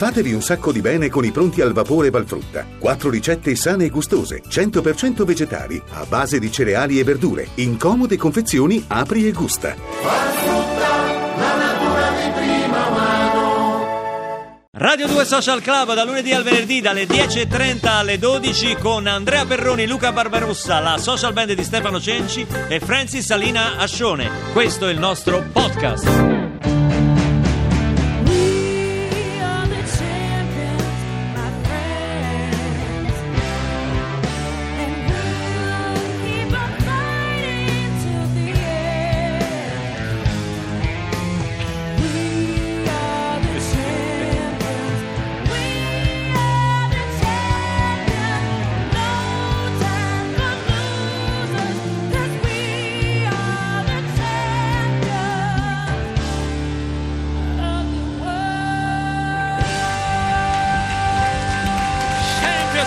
Fatevi un sacco di bene con i pronti al vapore Valfrutta. Quattro ricette sane e gustose, 100% vegetali, a base di cereali e verdure, in comode confezioni apri e gusta. Radio 2 Social Club da lunedì al venerdì dalle 10.30 alle 12 con Andrea Perroni, Luca Barbarossa, la social band di Stefano Cenci e Francis Salina Ascione. Questo è il nostro podcast.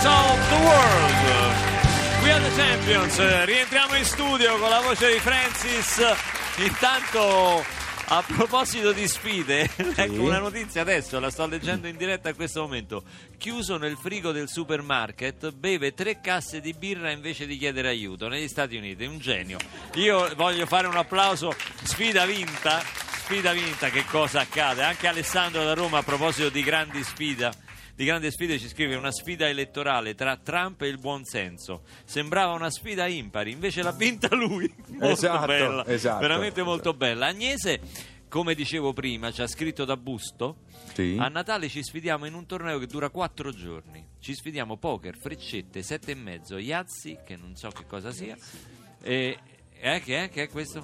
Of the World. We are the Champions. Rientriamo in studio con la voce di Francis. Intanto, a proposito di sfide, ecco una notizia adesso, la sto leggendo in diretta in questo momento. Chiuso nel frigo del supermarket, beve tre casse di birra invece di chiedere aiuto negli Stati Uniti. Un genio. Io voglio fare un applauso. Sfida vinta. Sfida vinta, che cosa accade? Anche Alessandro da Roma a proposito di grandi sfida di grande sfide ci scrive una sfida elettorale tra Trump e il buonsenso. Sembrava una sfida impari, invece l'ha vinta lui. Molto Esatto, bella, esatto, veramente esatto. molto bella. Agnese, come dicevo prima, ci ha scritto da Busto. Sì. A Natale ci sfidiamo in un torneo che dura quattro giorni. Ci sfidiamo poker, freccette, sette e mezzo, Yazzi, che non so che cosa sia. E, eh, che è? Che è questo?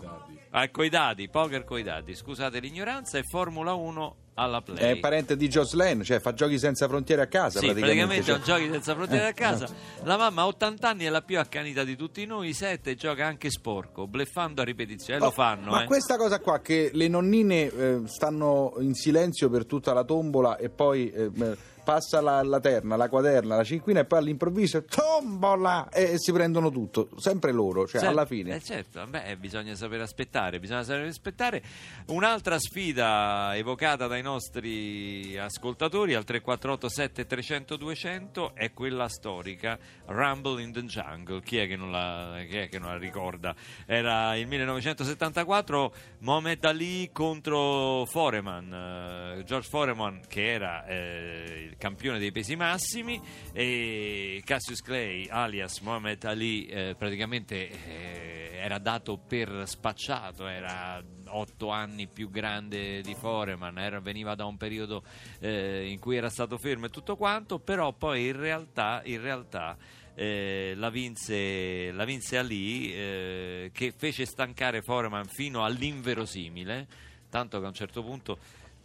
Ah, coi dadi, poker coi dadi. Scusate l'ignoranza. E Formula 1 alla play. È parente di Jocelyn, cioè fa giochi senza frontiere a casa Sì, praticamente. praticamente è cioè. giochi senza frontiere a casa. esatto. La mamma ha 80 anni, è la più accanita di tutti noi, 7 gioca anche sporco, bleffando a ripetizione. E lo Oh, fanno, Ma eh. questa cosa qua che le nonnine eh, stanno in silenzio per tutta la tombola e poi eh, eh, passa la, la terna, la quaderna, la cinquina e poi all'improvviso tombola e, si prendono tutto, sempre loro, cioè Sì, alla fine. eh, certo, beh, bisogna sapere aspettare, bisogna sapere aspettare. Un'altra sfida evocata dai nostri ascoltatori al 3487 300 200 è quella storica Rumble in the Jungle. Chi è che non la, chi è che non la ricorda? Era il 1974 Mohamed Ali contro Foreman, eh, George Foreman che era eh, il campione dei pesi massimi e Cassius Clay alias Mohamed Ali eh, praticamente eh, era dato per spacciato, era otto anni più grande di Foreman, era- veniva da un periodo eh, in cui era stato fermo e tutto quanto, però poi in realtà, in realtà eh, la, vinse, la vinse Ali eh, che fece stancare Foreman fino all'inverosimile, tanto che a un certo punto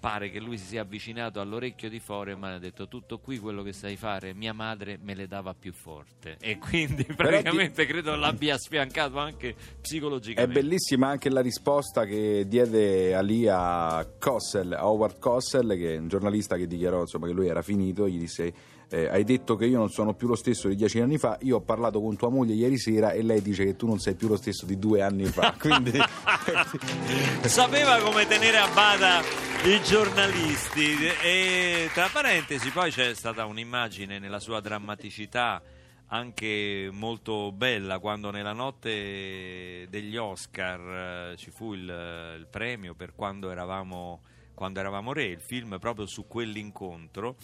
pare che lui si sia avvicinato all'orecchio di Foreman e ha detto tutto qui quello che sai fare, mia madre me le dava più forte e quindi praticamente credo l'abbia sfiancato anche È psicologicamente. bellissima anche la risposta che diede Ali a Kossel, a Howard Kossel, che è un giornalista che dichiarò insomma, che lui era finito, gli disse eh, hai detto che io non sono più lo stesso di dieci anni fa, io ho parlato con tua moglie ieri sera e lei dice che tu non sei più lo stesso di due anni fa, quindi Sapeva come tenere a bada i giornalisti. E tra parentesi poi c'è stata un'immagine nella sua drammaticità anche molto bella quando nella notte degli Oscar eh, ci fu il, il premio per quando eravamo quando eravamo re, il film proprio su quell'incontro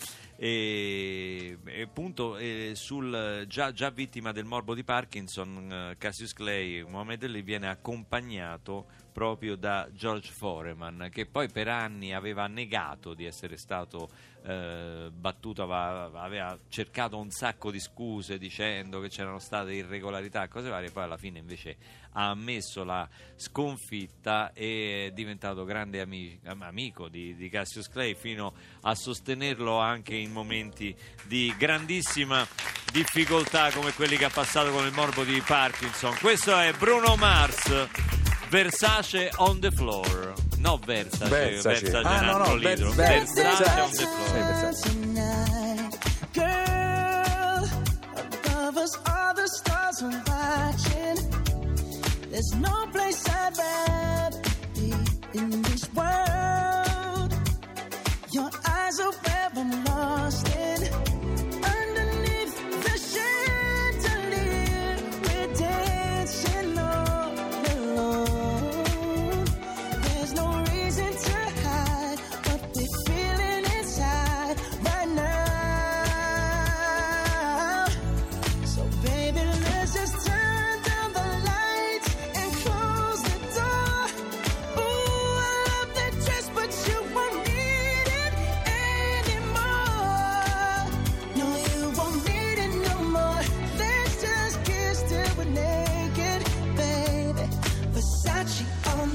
e, e appunto eh, sul, già, già vittima del morbo di Parkinson eh, Cassius Clay, Mohamed Ali viene accompagnato proprio da George Foreman che poi per anni aveva negato di essere stato eh, battuto, aveva, cercato un sacco di scuse dicendo che c'erano state irregolarità, cose varie, poi alla fine invece ha ammesso la sconfitta e è diventato grande ami- am- amico di, di Cassius Clay fino a sostenerlo anche in momenti di grandissima difficoltà come quelli che ha passato con il morbo di Parkinson. Questo è Bruno Mars. Versace on the floor. No, Versace. Versace. Versace Ah, è un no, no, altro Ver- libro. Ver- Versace Versace. on the floor. Sì, Versace. tonight. Girl, above us all the stars are watching. There's no place I'd rather be in this world.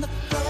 the first.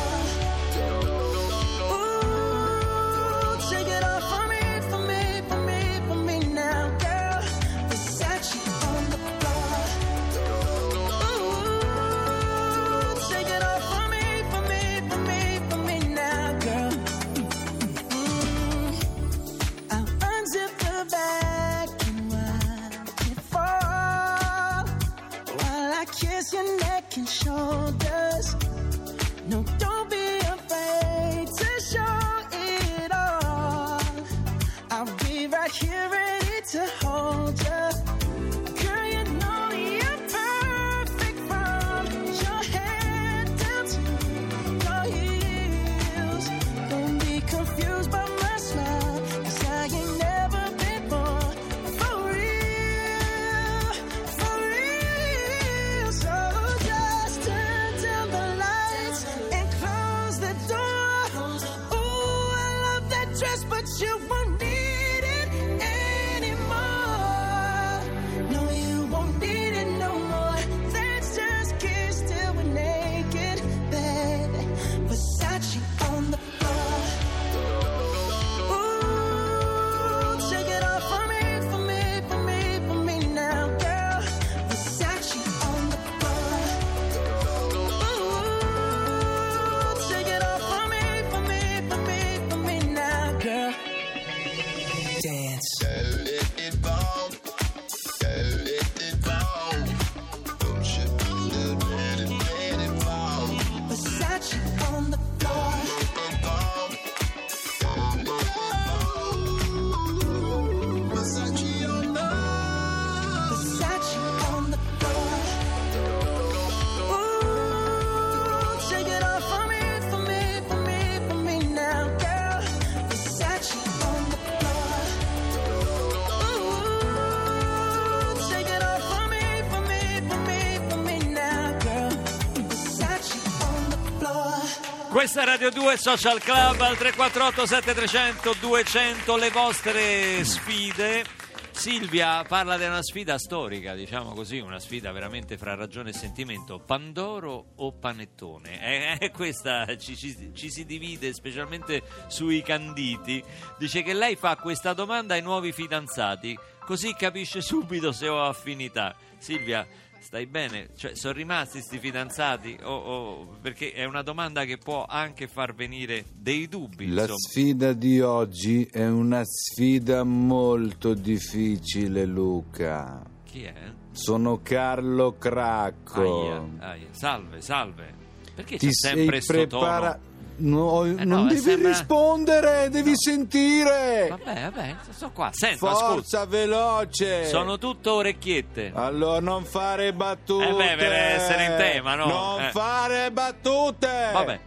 Questa è Radio 2 Social Club al 348 7300 200 le vostre sfide. Silvia parla di una sfida storica, diciamo così, una sfida veramente fra ragione e sentimento. Pandoro o panettone? E eh, questa ci, ci- ci si divide specialmente sui canditi. Dice che lei fa questa domanda ai nuovi fidanzati, così capisce subito se ho affinità. Silvia, Stai bene? Cioè, sono rimasti sti fidanzati? O- o- perché è una domanda che può anche far venire dei dubbi. La insomma. sfida di oggi è una sfida molto difficile, Luca. Chi è? Sono Carlo Cracco. Aia, aia. Salve, salve. Perché Ti c'è sempre sto prepara... tono? No, no, non è devi sembra- rispondere, devi sentire. Vabbè, vabbè, sto qua. Sento, ascolta. Forza veloce. Sono tutto orecchiette. Allora non fare battute. Eh beh, per essere in tema, no? Non Eh. fare battute. Vabbè,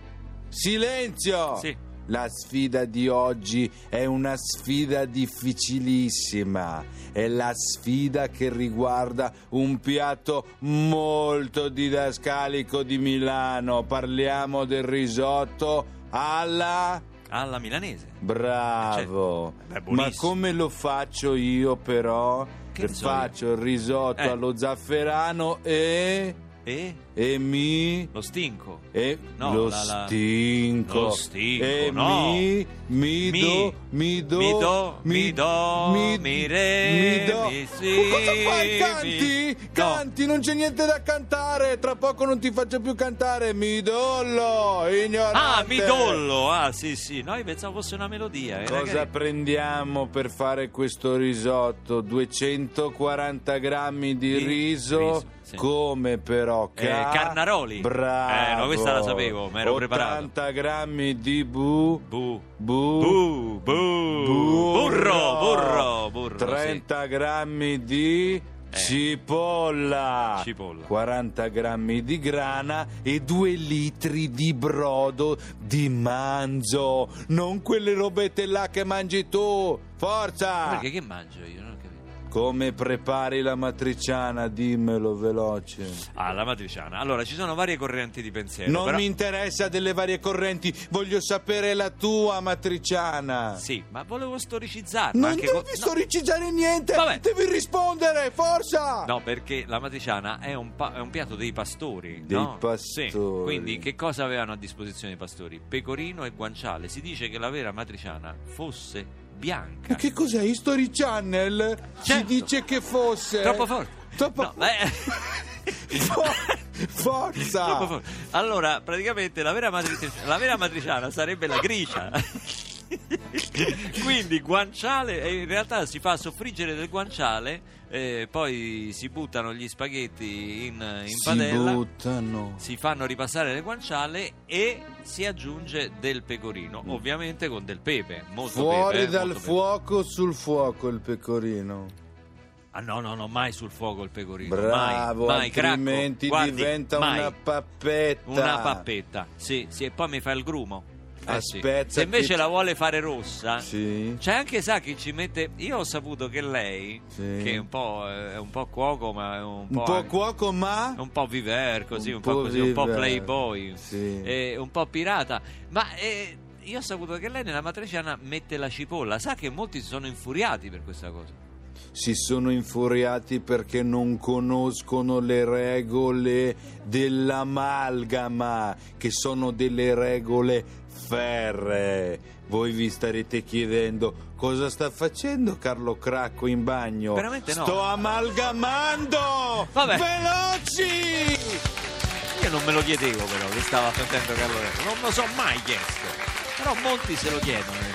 Silenzio. sì. La sfida di oggi è una sfida difficilissima. È la sfida che riguarda un piatto molto didascalico di Milano. Parliamo del risotto alla... Alla milanese. Bravo. Cioè, Ma come lo faccio io però? Che Che faccio il risotto Eh. allo zafferano e... E e mi... lo stinco. E No, lo la- la- stinco. lo stinco, E no. mi, mi, Mi. do, mi do, Mi do, mi do, mi re, mi do. mi si, Ma cosa fai? mi- Canti? No. Canti, non c'è niente da cantare. Tra poco non ti faccio più cantare. Mi dollo, ignorante. Ah, midollo. Ah, sì, sì. Noi pensavo fosse una melodia. era Cosa carino. prendiamo per fare questo risotto? 240 grammi di Di riso, riso, sì. come però Eh, ca- Carnaroli. Bravo. Eh, no, questa la sapevo, mi ero 80 preparato. grammi di bu Bu. bu, Bu, bu. Burro, burro, burro. 30 grammi di cipolla, Cipolla. 40 grammi di grana e 2 litri di brodo di manzo, non quelle robette là che mangi tu. Forza! Sì. Perché che mangio io? Non ho capito. Come prepari la matriciana? Dimmelo veloce. Ah, la matriciana. Allora, ci sono varie correnti di pensiero. Non però- mi interessa delle varie correnti, voglio sapere la tua matriciana. Sì, ma volevo storicizzarla. Non anche devi co- no. storicizzare niente, Vabbè. devi rispondere, forza! No, perché la matriciana è un, pa- è un piatto dei pastori. Dei no? pastori. Sì. Quindi che cosa avevano a disposizione i pastori? Pecorino e guanciale. Si dice che la vera matriciana fosse bianca. E che cos'è? History Channel? Ci Certo. dice che fosse. Troppo forte. Troppo No, eh, For- Forza! forte. Allora, praticamente la vera, matri- la vera matriciana sarebbe la gricia. Quindi guanciale, in realtà si fa soffriggere del guanciale, eh, poi si buttano gli spaghetti in, in si padella. buttano. si fanno ripassare le guanciale e si aggiunge del pecorino, ovviamente con del pepe. Molto Fuori pepe, eh, dal molto pepe. fuoco sul fuoco il pecorino. Ah no, no, no, mai sul fuoco il pecorino. Bravo, mai, mai, altrimenti Guardi, diventa mai. una pappetta. Una pappetta, sì, sì, e poi mi fa il grumo. Eh sì. Aspetta Se invece che- la vuole fare rossa, Sì. c'è anche sa che ci mette. Io ho saputo che lei, Sì. che è un po', eh, è un po' cuoco, ma è un Un po', po' anche- cuoco, ma un po' viver così, un, Un po', po' così, un po' viver, playboy, sì. eh, un po' pirata. Ma eh, io ho saputo che lei nella matriciana mette la cipolla. Sa che molti si sono infuriati per questa cosa. Si sono infuriati perché non conoscono le regole dell'amalgama, che sono delle regole ferree. Voi vi starete chiedendo cosa sta facendo Carlo Cracco in bagno? Veramente no. Sto amalgamando! Vabbè. Veloci! Io non me lo chiedevo però che stava facendo Carlo Re. Non lo so mai chiesto. Però molti se lo chiedono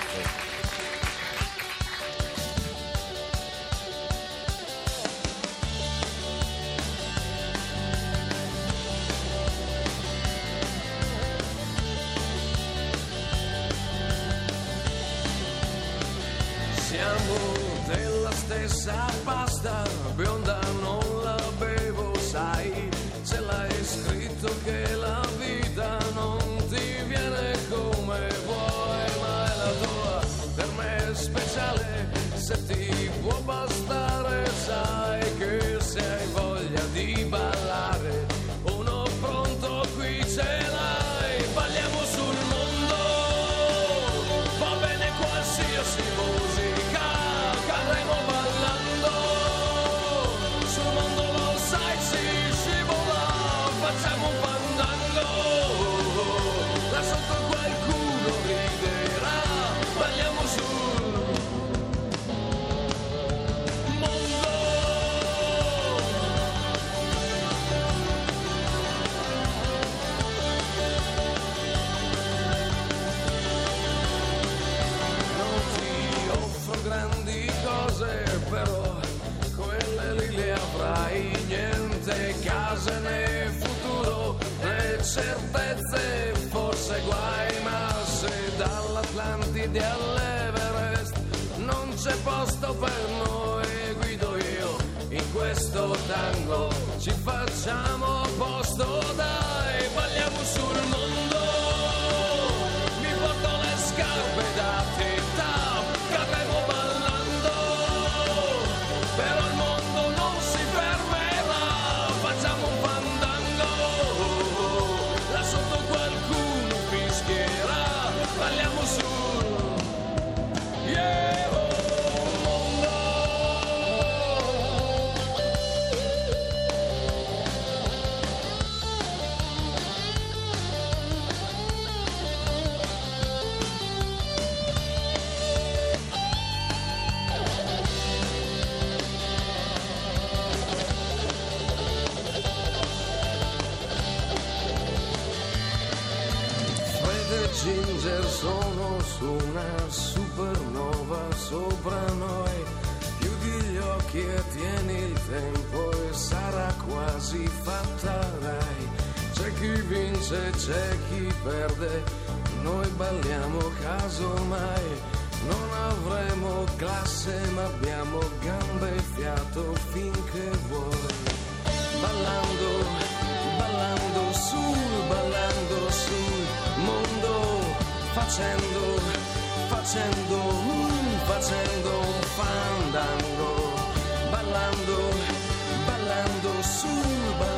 esa pasta, veo quasi fatta, dai. C'è chi vince, c'è chi perde, noi balliamo casomai. Non avremo classe ma abbiamo gambe e fiato finché vuoi ballando, ballando sul, ballando sul mondo, facendo, facendo, facendo un fandango, ballando, ballando sul,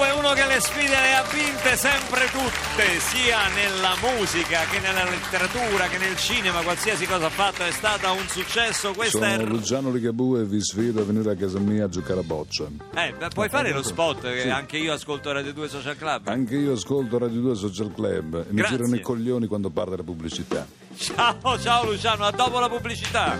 È uno che le sfide le ha vinte sempre tutte, sia nella musica che nella letteratura che nel cinema, qualsiasi cosa ha fatto è stata un successo. Questa Sono è Luciano Ligabue e vi sfido a venire a casa mia a giocare a boccia. Eh, beh, puoi fare lo spot che anche io ascolto Radio 2 Social Club. Anche io ascolto Radio 2 Social Club e mi Grazie. girano i coglioni quando parte la pubblicità. Ciao, ciao Luciano, a dopo la pubblicità.